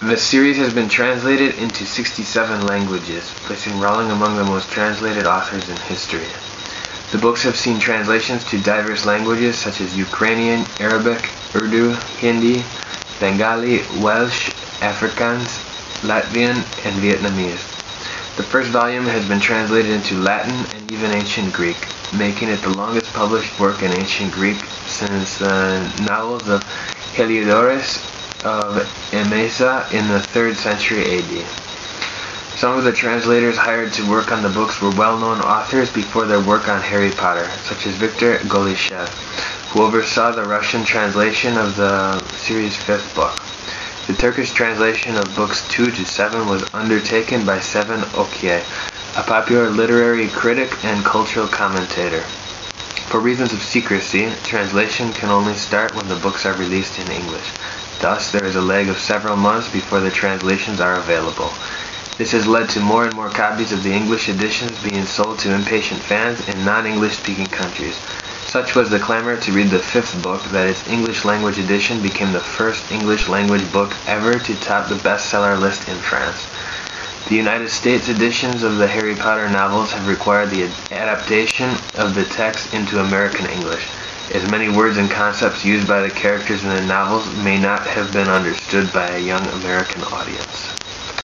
The series has been translated into 67 languages, placing Rowling among the most translated authors in history. The books have seen translations to diverse languages such as Ukrainian, Arabic, Urdu, Hindi, Bengali, Welsh, Afrikaans, Latvian, and Vietnamese. The first volume has been translated into Latin and even Ancient Greek, making it the longest published work in Ancient Greek since the novels of Heliodorus of Emesa in the 3rd century AD. Some of the translators hired to work on the books were well-known authors before their work on Harry Potter, such as Viktor Golyshev, who oversaw the Russian translation of the series' fifth book. The Turkish translation of books 2 to 7 was undertaken by Sevin Okyay, a popular literary critic and cultural commentator. For reasons of secrecy, translation can only start when the books are released in English. Thus, there is a lag of several months before the translations are available. This has led to more and more copies of the English editions being sold to impatient fans in non-English speaking countries. Such was the clamor to read the fifth book that its English language edition became the first English language book ever to top the bestseller list in France. The United States editions of the Harry Potter novels have required the adaptation of the text into American English, as many words and concepts used by the characters in the novels may not have been understood by a young American audience.